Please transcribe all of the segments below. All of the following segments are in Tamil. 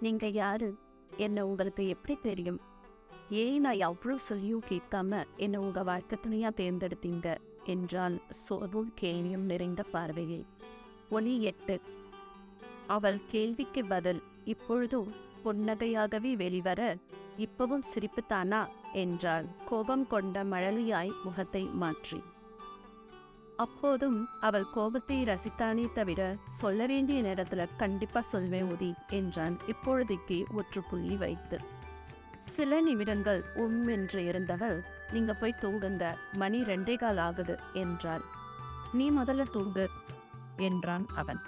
நீங்க யாரு? என்ன உங்களுக்கு எப்படி தெரியும்? ஏன் நான் அவ்வளோ சொல்லியும் கேட்காம என்னை உங்க வாழ்க்கை துணையா தேர்ந்தெடுத்தீங்க? என்றால் சோர்வும் கேள்வியும் நிறைந்த பார்வையில். ஒளி எட்டு. அவள் கேள்விக்கு பதில் இப்பொழுதும் புன்னகையாகவே வெளிவர இப்பவும் சிரிப்புத்தானா? என்றாள். கோபம் கொண்ட மழலியாய் முகத்தை மாற்றி. அப்போதும் அவள் கோபத்தை ரசித்தானே தவிர சொல்ல வேண்டிய நேரத்துல கண்டிப்பா சொல்வேன் உதி என்றான் இப்பொழுதைக்கு முற்றுப்புள்ளி வைத்து. சில நிமிடங்கள் உம் என்று இருந்தவள் நீங்க போய் தூங்குங்க மணி ரெண்டே கால் ஆகுது என்றாள். நீ முதல்ல தூங்கு என்றான் அவன்.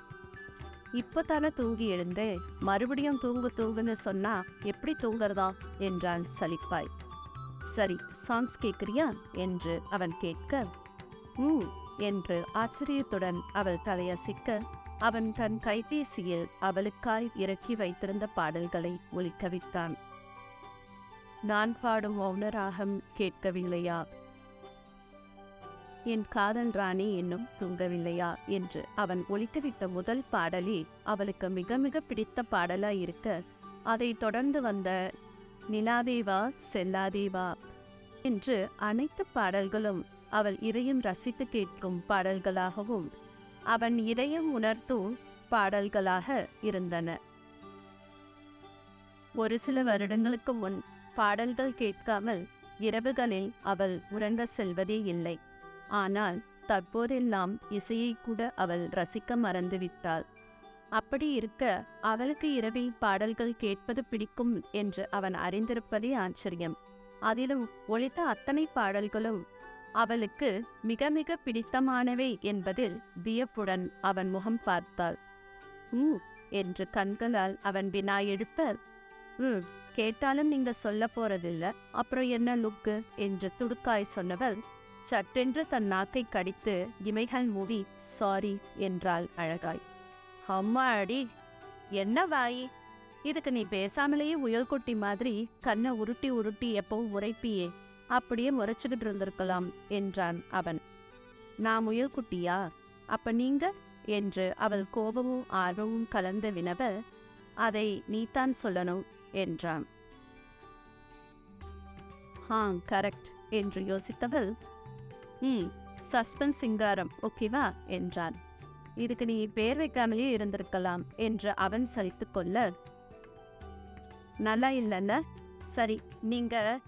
இப்போதானே தூங்கி எழுந்தே மறுபடியும் தூங்கு தூங்குன்னு சொன்னா எப்படி தூங்குறதா என்றான் சலிப்பாய். சரி சாங்ஸ் கேட்குறியா என்று அவன் கேட்க ம் என்று ஆச்சரியத்துடன் அவள் தலையசிக்க அவன் தன் கைபேசியில் அவளுக்காய் இறக்கி வைத்திருந்த பாடல்களை ஒலிக்கவித்தான் நான் பாடும் மௌனராகம் கேட்கவில்லையா? என் காதல் ராணி இன்னும் தூங்கவில்லையா? என்று அவன் ஒழிக்கவித்த முதல் பாடலே அவளுக்கு மிக மிக பிடித்த பாடலாய் இருக்க அதை தொடர்ந்து வந்த நிலாதேவா செல்லாதேவா? என்று அனைத்து பாடல்களும் அவள் இதயம் ரசித்து கேட்கும் பாடல்களாகவும் அவன் இதயம் உணர்த்தும் பாடல்களாக இருந்தன. ஒரு சில வருடங்களுக்கு முன் பாடல்கள் கேட்காமல் இரவுகளில் அவள் உறங்க செல்வதே இல்லை. ஆனால் தற்போதெல்லாம் இசையை கூட அவள் ரசிக்க மறந்துவிட்டாள். அப்படி இருக்க அவளுக்கு இரவில் பாடல்கள் கேட்பது பிடிக்கும் என்று அவன் அறிந்திருப்பதே ஆச்சரியம். அதிலும் ஒழித்த அத்தனை பாடல்களும் அவளுக்கு மிக மிக பிடித்தமானவை என்பதில் வியப்புடன் அவன் முகம் பார்த்தாள். ம் என்று கண்களால் அவன் வினா எழுப்ப ம் கேட்டாலும் நீங்க சொல்ல போறதில்ல. அப்புறம் என்ன லுக்கு? என்று துடுக்காய் சொன்னவள் சட்டென்று தன் நாக்கை கடித்து இமைகள் மூவி சாரி என்றாள் அழகாய். அம்மாடி என்ன வாய்? இதுக்கு நீ பேசாமலேயே உயல் குட்டி மாதிரி கண்ணை உருட்டி உருட்டி எப்பவும் உரைப்பியே. அப்படியே முறைச்சுக்கிட்டு இருந்திருக்கலாம் என்றான் அவன். நான் முயல்குட்டியா அப்ப நீங்க? என்று அவள் கோபமும் ஆர்வமும் கலந்த வினவ அதை நீதான் சொல்லணும் என்றான். ஆ கரெக்ட் என்று யோசித்தவள் ம் சஸ்பென்ஸ் சிங்காரம் ஓகேவா? என்றான். இதுக்கு நீ பேர் வைக்காமலே இருந்திருக்கலாம் என்று அவன் சலித்து கொள்ள. நல்லா இல்லைல்ல. சரி நீங்கள்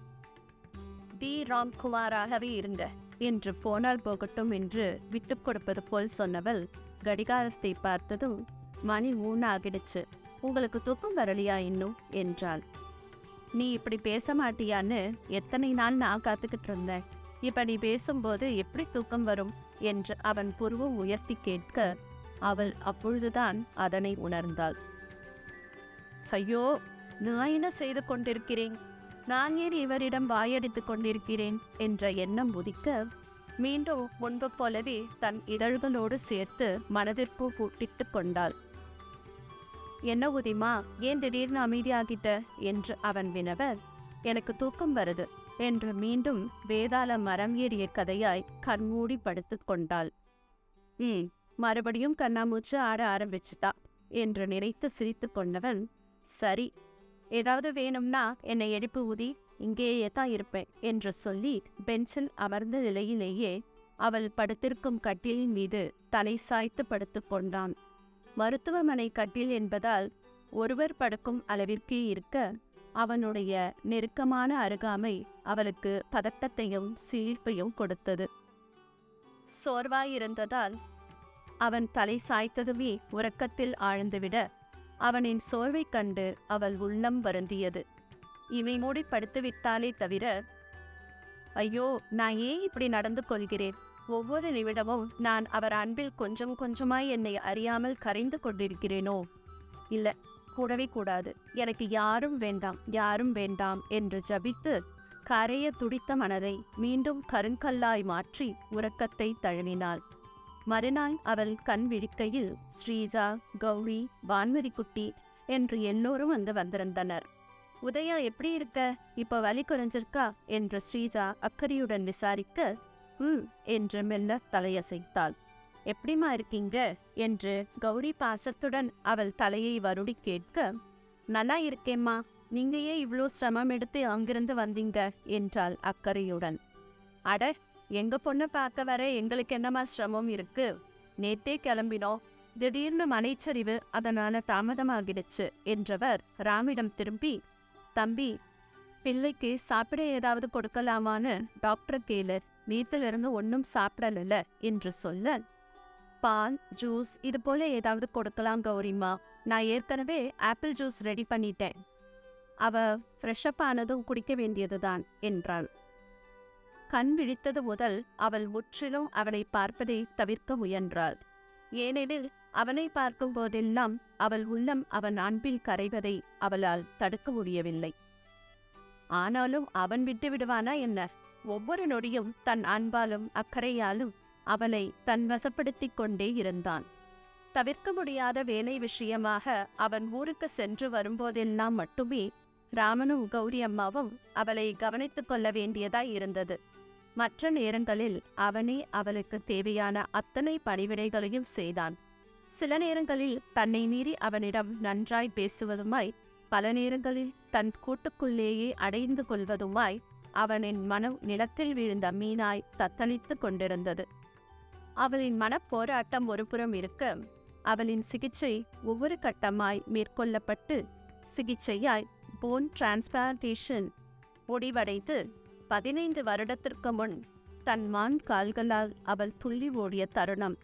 டி ராம்குமாராகவே இருந்த. என்று போனால் போகட்டும் என்று விட்டு கொடுப்பது போல் சொன்னவள் கடிகாரத்தை பார்த்ததும் மணி மூணு ஆகிடுச்சு உங்களுக்கு தூக்கம் வரலையா இன்னும்? என்றாள். நீ இப்படி பேச மாட்டியான்னு எத்தனை நாள் நான் காத்துக்கிட்டு இருந்தேன். இப்ப நீ பேசும்போது எப்படி தூக்கம் வரும்? என்று அவன் புருவம் உயர்த்தி கேட்க அவள் அப்பொழுதுதான் அதனை உணர்ந்தாள். ஐயோ நான் என்ன செய்து கொண்டிருக்கிறேன்? நான் ஏன் இவரிடம் வாயடித்துக் கொண்டிருக்கிறேன்? என்ற எண்ணம் உதிக்க மீண்டும் முன்பு போலவே தன் இதழ்களோடு சேர்த்து மனதிற்கு கூட்டிட்டு கொண்டாள். என்ன உதிமா ஏன் திடீர்னு அமைதியாகிட்ட என்று அவன் வினவ எனக்கு தூக்கம் வருது என்று மீண்டும் வேதாள மரம் ஏறிய கதையாய் கண்மூடி படுத்து கொண்டாள். ம் மறுபடியும் கண்ணாமூச்சு ஆட ஆரம்பிச்சிட்டா என்று நினைத்து சிரித்து கொண்டவன் சரி ஏதாவது வேணும்னா என்னை எழுப்பு ஊதி இங்கேயே தான் இருப்பேன் என்று சொல்லி பெஞ்சில் அமர்ந்த நிலையிலேயே அவள் படுத்திருக்கும் கட்டிலின் மீது தலை சாய்த்து படுத்துக் கொண்டான். மருத்துவமனை கட்டில் என்பதால் ஒருவர் படுக்கும் அளவிற்கே இருக்க அவனுடைய நெருக்கமான அருகாமை அவளுக்கு பதட்டத்தையும் சீர்ப்பையும் கொடுத்தது. சோர்வாயிருந்ததால் அவன் தலை சாய்த்ததுமே உறக்கத்தில் ஆழ்ந்துவிட அவனின் சோர்வைக் கண்டு அவள் உள்ளம் வருந்தியது. இமை மூடி படுத்துவிட்டாலே தவிர ஐயோ நான் ஏன் இப்படி நடந்து கொள்கிறேன்? ஒவ்வொரு நிமிடமும் நான் அவர் அன்பில் கொஞ்சம் கொஞ்சமாய் என்னை அறியாமல் கரைந்து கொண்டிருக்கிறேனோ? இல்லை கூடவே கூடாது. எனக்கு யாரும் வேண்டாம் யாரும் வேண்டாம் என்று ஜபித்து கரைய துடித்த மனதை மீண்டும் கருங்கல்லாய் மாற்றி உறக்கத்தை தழுவினாள். மறுநாள் அவள் கண் விழிக்கையில் ஸ்ரீஜா கௌரி வான்மதி குட்டி என்று எல்லோரும் அங்கு வந்திருந்தனர். உதயா எப்படி இருக்க? இப்ப வலி குறைஞ்சிருக்கா? என்று ஸ்ரீஜா அக்கறையுடன் விசாரிக்க ம் என்று மெல்ல தலையசைத்தாள். எப்படிம்மா இருக்கீங்க? என்று கௌரி பாசத்துடன் அவள் தலையை வருடி கேட்க நல்லா இருக்கேம்மா. நீங்க ஏன் இவ்வளோ சிரமம் எடுத்து அங்கிருந்து வந்தீங்க என்றாள் அக்கறையுடன். அட எங்க பொண்ணை பார்க்க வர எங்களுக்கு என்னம்மா சிரமம் இருக்கு? நேத்தே கிளம்பினோம். திடீர்னு மலைச்சரிவு அதனால தாமதமாகிடுச்சு என்றவர் ராமிடம் திரும்பி தம்பி பிள்ளைக்கு சாப்பிட ஏதாவது கொடுக்கலாமான்னு டாக்டர் கேளு நேத்திலிருந்து ஒன்றும் சாப்பிடல என்று சொல்ல பால் ஜூஸ் இது போல ஏதாவது கொடுக்கலாம் கௌரிம்மா. நான் ஏற்கனவே ஆப்பிள் ஜூஸ் ரெடி பண்ணிட்டேன். அவ ஃப்ரெஷ்அப் ஆனதும் குடிக்க வேண்டியதுதான் என்றாள். கண் விழித்தது முதல் அவள் முற்றிலும் அவனை பார்ப்பதை தவிர்க்க முயன்றாள். ஏனெனில் அவனை பார்க்கும் போதெல்லாம் அவள் உள்ளம் அவன் அன்பில் கரைவதை அவளால் தடுக்க முடியவில்லை. ஆனாலும் அவன் விட்டு விடுவானா என்ன? ஒவ்வொரு நொடியும் தன் அன்பாலும் அக்கறையாலும் அவளை தன் வசப்படுத்திக் கொண்டே இருந்தான். தவிர்க்க முடியாத வேலை விஷயமாக அவன் ஊருக்கு சென்று வரும்போதெல்லாம் மட்டுமே ராமனும் கௌரி அம்மாவும் அவளை கவனித்துக் கொள்ள வேண்டியதாய் இருந்தது. மற்ற நேரங்களில் அவனே அவளுக்கு தேவையான அத்தனை பணிவிடைகளையும் செய்தான். சில நேரங்களில் தன்னை மீறி அவனிடம் நன்றாய் பேசுவதுமாய் பல நேரங்களில் தன் கூட்டுக்குள்ளேயே அடைந்து கொள்வதுமாய் அவனின் மனம் நிலத்தில் விழுந்த மீனாய் தத்தளித்து கொண்டிருந்தது. அவளின் மனப்போராட்டம் ஒருபுறம் இருக்க அவளின் சிகிச்சை ஒவ்வொரு கட்டமாய் மேற்கொள்ளப்பட்டு சிகிச்சையாய் போன் டிரான்ஸ்பிளான்டேஷன் முடிவடைந்து பதினைந்து வருடத்திற்கு முன் தன் மான் கால்களால் அவள் துள்ளி ஓடிய தருணம்.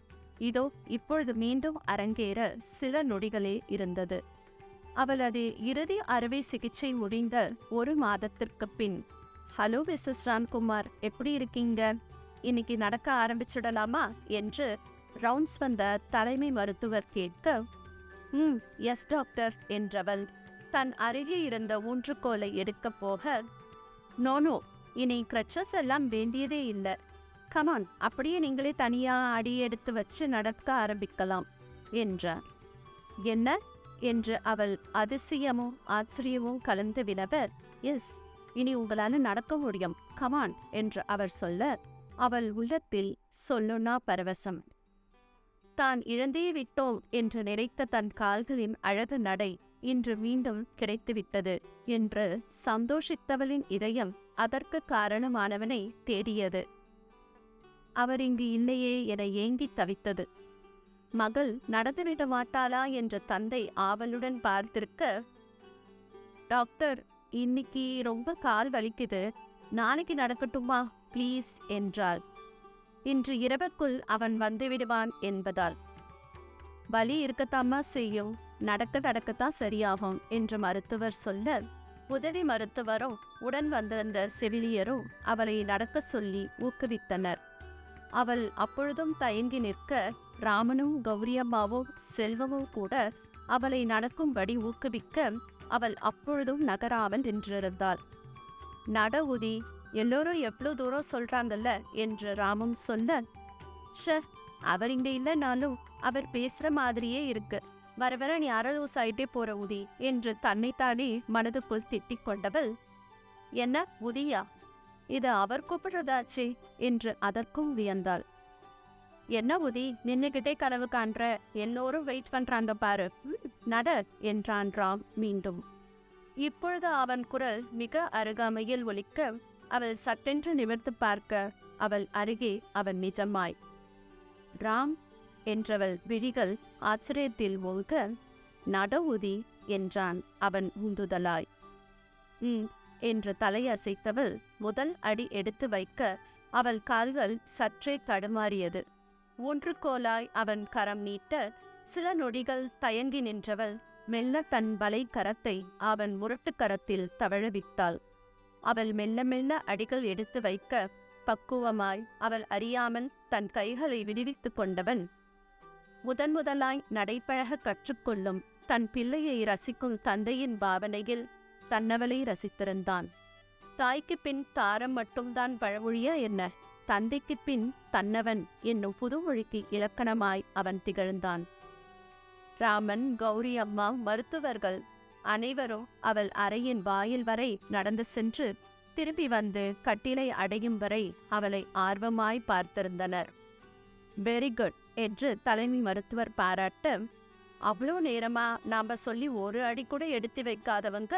இதோ இப்பொழுது மீண்டும் அரங்கேற சில நொடிகளே இருந்தது. அவளது இறுதி அறுவை சிகிச்சை முடிந்த ஒரு மாதத்திற்கு பின் ஹலோ மிஸ்ஸஸ் ராம்குமார் எப்படி இருக்கீங்க? இன்னைக்கு நடக்க ஆரம்பிச்சிடலாமா? என்று ரவுண்ட்ஸ் வந்த தலைமை மருத்துவர் கேட்க ம் எஸ் டாக்டர் என்றவள் தன் அருகே இருந்த ஊன்றுகோலை எடுக்கப் போக நோனோ இனி crutches எல்லாம் வேண்டியதே இல்லை. கமான் அப்படியே நீங்களே தனியா அடி எடுத்து வச்சு நடக்க ஆரம்பிக்கலாம் என்றார். என்ன? என்று அவள் அதிசயமும் ஆச்சரியமும் கலந்து வினவ எஸ் இனி உங்களால் நடக்க முடியும் கமான் என்று அவர் சொல்ல அவள் உள்ளத்தில் சொல்லுனா பரவசம். தான் இழந்தே விட்டோம் என்று நினைத்த தன் கால்களின் அழகு நடை இன்று மீண்டும் கிடைத்துவிட்டது என்று சந்தோஷித்தவளின் இதயம் அதற்கு காரணமானவனை தேடியது. அவர் இங்கு இல்லையே என ஏங்கித் தவித்தது. மகள் நடந்துவிட மாட்டாளா என்ற தந்தை ஆவலுடன் பார்த்திருக்க டாக்டர் இன்னைக்கு ரொம்ப கால் வலிக்குது. நாளைக்கு நடக்கட்டுமா ப்ளீஸ்? என்றாள். இன்று இரவுக்குள் அவன் வந்துவிடுவான் என்பதால். வலி இருக்கத்தாமா செய்யும். நடக்க நடக்கத்தான் சரியாகும் என்று மருத்துவர் சொல்ல உதவி மருத்துவரும் உடன் வந்திருந்த செவிலியரும் அவளை நடக்க சொல்லி ஊக்குவித்தனர். அவள் அப்பொழுதும் தயங்கி நிற்க ராமனும் கௌரியம்மாவும் செல்வமும் கூட அவளை நடக்கும்படி ஊக்குவிக்க அவள் அப்பொழுதும் நகராமல் நின்றிருந்தாள். நட உதி எல்லோரும் எவ்வளோ தூரம் சொல்கிறாங்கல்ல என்று ராமும் சொல்ல ஷ அவர் இங்கே இல்லைனாலும் அவர் பேசுகிற மாதிரியே இருக்கு. வர வர நீ அரலூஸ் ஆயிட்டே போற உதி என்று தன்னைத்தானே மனதுக்குள் திட்டிக் கொண்டவள். என்ன உதியா? இது அவர் கூப்பிடுறதாச்சே? என்று அதற்கும் வியந்தாள். என்ன உதி நின்னுகிட்டே கனவு காண்ற? எல்லோரும் வெயிட் பண்றாங்க பாரு. நட என்றான் ராம் மீண்டும். இப்பொழுது அவன் குரல் மிக அருகாமையில் ஒலிக்க அவள் சட்டென்று நிமிர்த்து பார்க்க அவள் அருகே அவன் நிஜமாய். ராம் என்றவள் விழிகள் ஆச்சரியத்தில் மூழ்க நடவுதி என்றான் அவன் உந்துதலாய். ம் என்று தலையசைத்தவள் முதல் அடி எடுத்து வைக்க அவள் கால்கள் சற்றே தடுமாறியது. ஊன்றுகோலாய் அவன் கரம் நீட்ட சில நொடிகள் தயங்கி நின்றவள் மெல்ல தன் வலை கரத்தை அவன் முரட்டு கரத்தில் தவழவிட்டாள். அவள் மெல்ல மெல்ல அடிகள் எடுத்து வைக்க பக்குவமாய் அவள் அறியாமல் தன் கைகளை விடுவித்துக் கொண்டவன் முதன் முதலாய் நடைபழக கற்றுக்கொள்ளும் தன் பிள்ளையை ரசிக்கும் தந்தையின் பாவனையில் தன்னவளை ரசித்திருந்தான். தாய்க்கு பின் தாரம் மட்டும்தான் பழமொழியா என்ன? தந்தைக்கு பின் தன்னவன் என்னும் புதுமொழிக்கு இலக்கணமாய் அவன் திகழ்ந்தான். ராமன் கௌரி அம்மா மருத்துவர்கள் அனைவரும் அவள் அறையின் வாயில் வரை நடந்து சென்று திரும்பி வந்து கட்டிலை அடையும் வரை அவளை ஆர்வமாய் பார்த்திருந்தனர். Very good. என்று தலைமை மருத்துவர் பாராட்ட அவ்வளோ நேரமா நாம சொல்லி ஒரு அடி கூட எடுத்து வைக்காதவங்க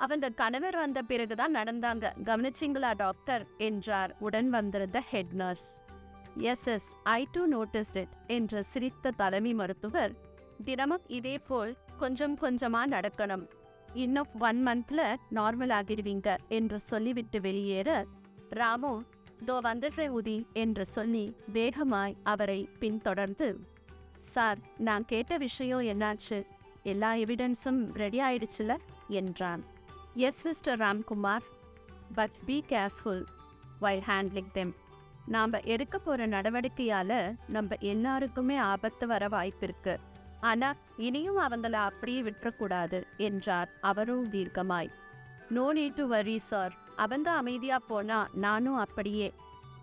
அவங்க கணவர் வந்த பிறகுதான் நடந்தாங்க. கவனிச்சிங்களா டாக்டர்? என்றார் உடன் வந்திருந்த head nurse. Yes yes I do noticed it என்று சிரித்த தலைமை மருத்துவர் தினமும் இதே போல் கொஞ்சம் கொஞ்சமா நடக்கணும். இன்னும் ஒன் மந்த்ல நார்மல் ஆகிடுவீங்க என்று சொல்லிவிட்டு வெளியேற ராமு தோ வந்துடுறேன் உதி என்று சொல்லி வேகமாய் அவரை பின்தொடர்ந்து சார் நான் கேட்ட விஷயம் என்னாச்சு? எல்லா எவிடன்ஸும் ரெடி ஆயிடுச்சுல? என்றான். Yes mister Ramkumar but be careful while handling them நாம் எடுக்க போகிற நடவடிக்கையால் நம்ம எல்லாருக்குமே ஆபத்து வர வாய்ப்பிருக்கு. ஆனால் இனியும் அவங்கள அப்படியே விட்டுறக்கூடாது என்றார் அவரும் தீர்க்கமாய். No need to worry sir அவங்க அமைதியா போனா நானும் அப்படியே.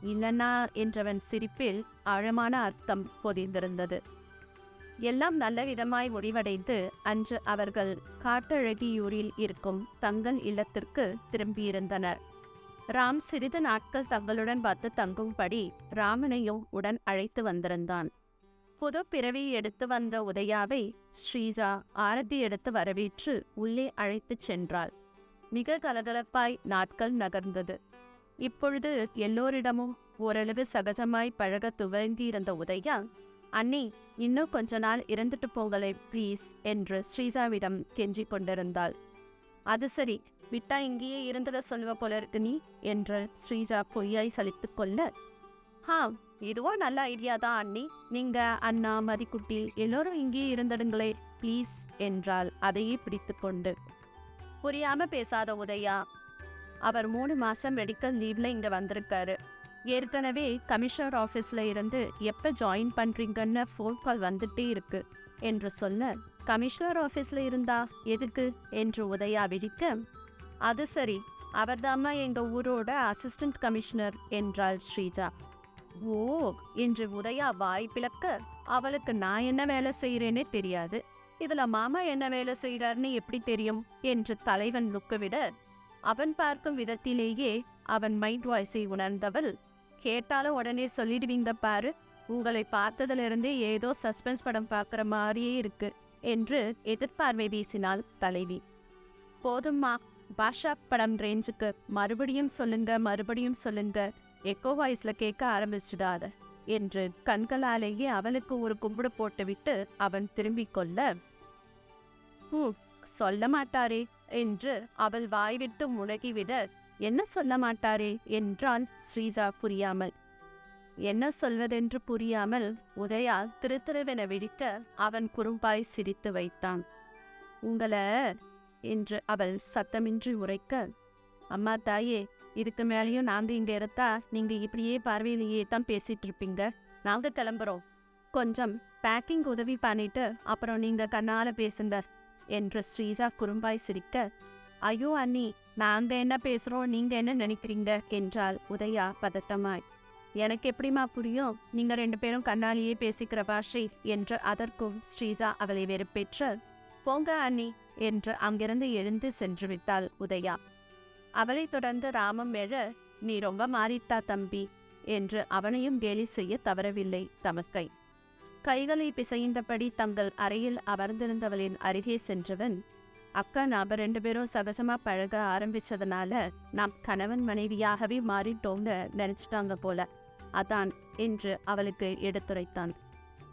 இல்லனா என்றவன் சிரிப்பில் ஆழமான அர்த்தம் பொதிந்திருந்தது. எல்லாம் நல்ல விதமாய் முடிவடைந்து அன்று அவர்கள் காட்டழகியூரில் இருக்கும் தங்கள் இல்லத்திற்கு திரும்பியிருந்தனர். ராம் சிறிது நாட்கள் தங்களுடன் பார்த்து தங்கும்படி ராமனையும் உடன் அழைத்து வந்திருந்தான். புது பிறவி எடுத்து வந்த உதயாவை ஸ்ரீஜா ஆரத்தி எடுத்து வரவேற்று உள்ளே அழைத்துச் சென்றாள். மிக கலகலப்பாய் நாட்கள் நகர்ந்தது. இப்பொழுது எல்லோரிடமும் ஓரளவு சகஜமாய் பழக துவங்கியிருந்த உதயா அண்ணி இன்னும் கொஞ்ச நாள் இறந்துட்டு போங்களே ப்ளீஸ் என்று ஸ்ரீஜாவிடம் கெஞ்சிக் கொண்டிருந்தாள். அது சரி விட்டா இங்கேயே இருந்துட சொல்லுவ போல இருக்கு நீ என்று ஸ்ரீஜா பொய்யாய் சலித்து கொள்ள ஹா இதுவும் நல்ல ஐடியா தான் அண்ணி. நீங்க அண்ணா மதிக்குட்டி எல்லோரும் இங்கேயே இருந்துடுங்களே ப்ளீஸ் என்றால் அதையே பிடித்துக்கொண்டு புரியாம பேசாத உதயா. அவர் மூணு மாசம் மெடிக்கல் லீவ்ல இங்க வந்திருக்காரு. ஏற்கனவே கமிஷனர் ஆஃபீஸ்ல இருந்து எப்ப ஜாயின் பண்றீங்கன்னு ஃபோன் கால் வந்துட்டே இருக்கு என்று சொல்ல கமிஷனர் ஆஃபீஸ்ல இருந்தா எதுக்கு? என்று உதயா விழிக்க அது சரி அவர்தாம்மா எங்க ஊரோட அசிஸ்டன்ட் கமிஷனர் என்றாள் ஸ்ரீஜா. ஓ என்று உதயா வாய் பிளக்க அவளுக்கு நான் என்ன வேலை செய்கிறேனே தெரியாது. இதுல மாமா என்ன வேலை செய்கிறார்னு எப்படி தெரியும்? என்று தலைவன் லுக்குவிட அவன் பார்க்கும் விதத்திலேயே அவன் மைண்ட் வாய்ஸை உணர்ந்தவள் கேட்டாலும் உடனே சொல்லிடுவீங்க பாரு உங்களை பார்த்ததிலிருந்தே ஏதோ சஸ்பென்ஸ் படம் பார்க்குற மாதிரியே இருக்கு என்று எதிர்பார்வை வீசினாள் தலைவி. போதும்மா பாஷா படம் ரேஞ்சுக்கு மறுபடியும் சொல்லுங்க மறுபடியும் சொல்லுங்க எக்கோ வாய்ஸில் கேட்க ஆரம்பிச்சிடாத என்று கண்களாலேயே அவளுக்கு ஒரு கும்பிடு போட்டுவிட்டு அவன் திரும்பிக் கொள்ள "ஹம், சொல்ல மாட்டாரே என்று அவள் வாய்விட்டு முழகிவிட என்ன சொல்ல மாட்டாரே என்றான் ஸ்ரீஜா புரியாமல். என்ன சொல்வதென்று புரியாமல் உதயா திருத்திருவென விழிக்க அவன் குறும்பாய் சிரித்து வைத்தான். உங்களை என்று அவள் சத்தமின்றி உரைக்க அம்மா தாயே இதுக்கு மேலேயும் நாங்க இங்க இருந்தா நீங்க இப்படியே பார்வையிலேயே தான் பேசிட்டு இருப்பீங்க. நாங்க கிளம்புறோம். கொஞ்சம் பேக்கிங் உதவி பண்ணிட்டு அப்புறம் நீங்க கண்ணால பேசுங்க. என்று ஸ்ரீஜா குறும்பாய் சிரிக்க ஐயோ அண்ணி நாங்க என்ன பேசுறோம் நீங்க என்ன நினைக்கிறீங்க? என்றாள் உதயா பதட்டமாய். எனக்கு எப்படிம்மா புரியும்? நீங்க ரெண்டு பேரும் கண்ணாலேயே பேசிக்கிற பாஷை என்று அதற்கும் ஸ்ரீஜா அவளை வெறுப்பேற்ற போங்க அண்ணி என்று அங்கிருந்து எழுந்து சென்று விட்டாள் உதயா. அவளைத் தொடர்ந்து ராமம் எழ நீ ரொம்ப மாறித்தா தம்பி என்று அவனையும் கேலி செய்ய தவறவில்லை தமக்கை. கைகளை பிசைந்தபடி தங்கள் அறையில் அமர்ந்திருந்தவளின் அருகே சென்றவன் அக்கா நாம ரெண்டு பேரும் சகஜமா பழக ஆரம்பிச்சதுனால நாம் கணவன் மனைவியாகவே மாறிட்டோம்னு நினைச்சிட்டாங்க போல. அதான் என்று அவளுக்கு எடுத்துரைத்தான்.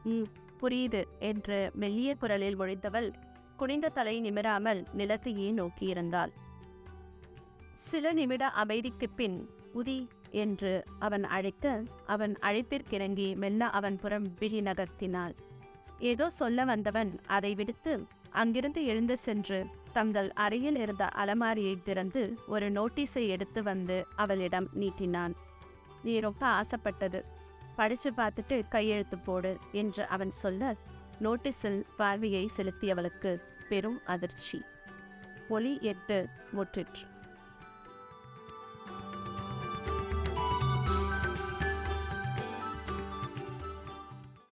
ம் புரியுது என்று மெல்லிய குரலில் ஒழிந்தவள் குனிந்த தலை நிமிராமல் நிலத்தையே நோக்கியிருந்தாள். சில நிமிட அமைதிக்குப் பின் உதி என்று அவன் அழைக்க அவன் அழைப்பிற்கிறங்கி மெல்ல அவன் புறம் விழி நகர்த்தினாள். ஏதோ சொல்ல வந்தவன் அதை விடுத்து அங்கிருந்து எழுந்து சென்று தங்கள் அறையில் இருந்த அலமாரியை திறந்து ஒரு நோட்டீஸை எடுத்து வந்து அவளிடம் நீட்டினான். நீ ரொம்ப ஆசைப்பட்டது. படித்து பார்த்துட்டு கையெழுத்து போடு என்று அவன் சொல்ல நோட்டீஸில் பார்வையை செலுத்தியவளுக்கு பெரும் அதிர்ச்சி. ஒளி எட்டு முற்றிற்று.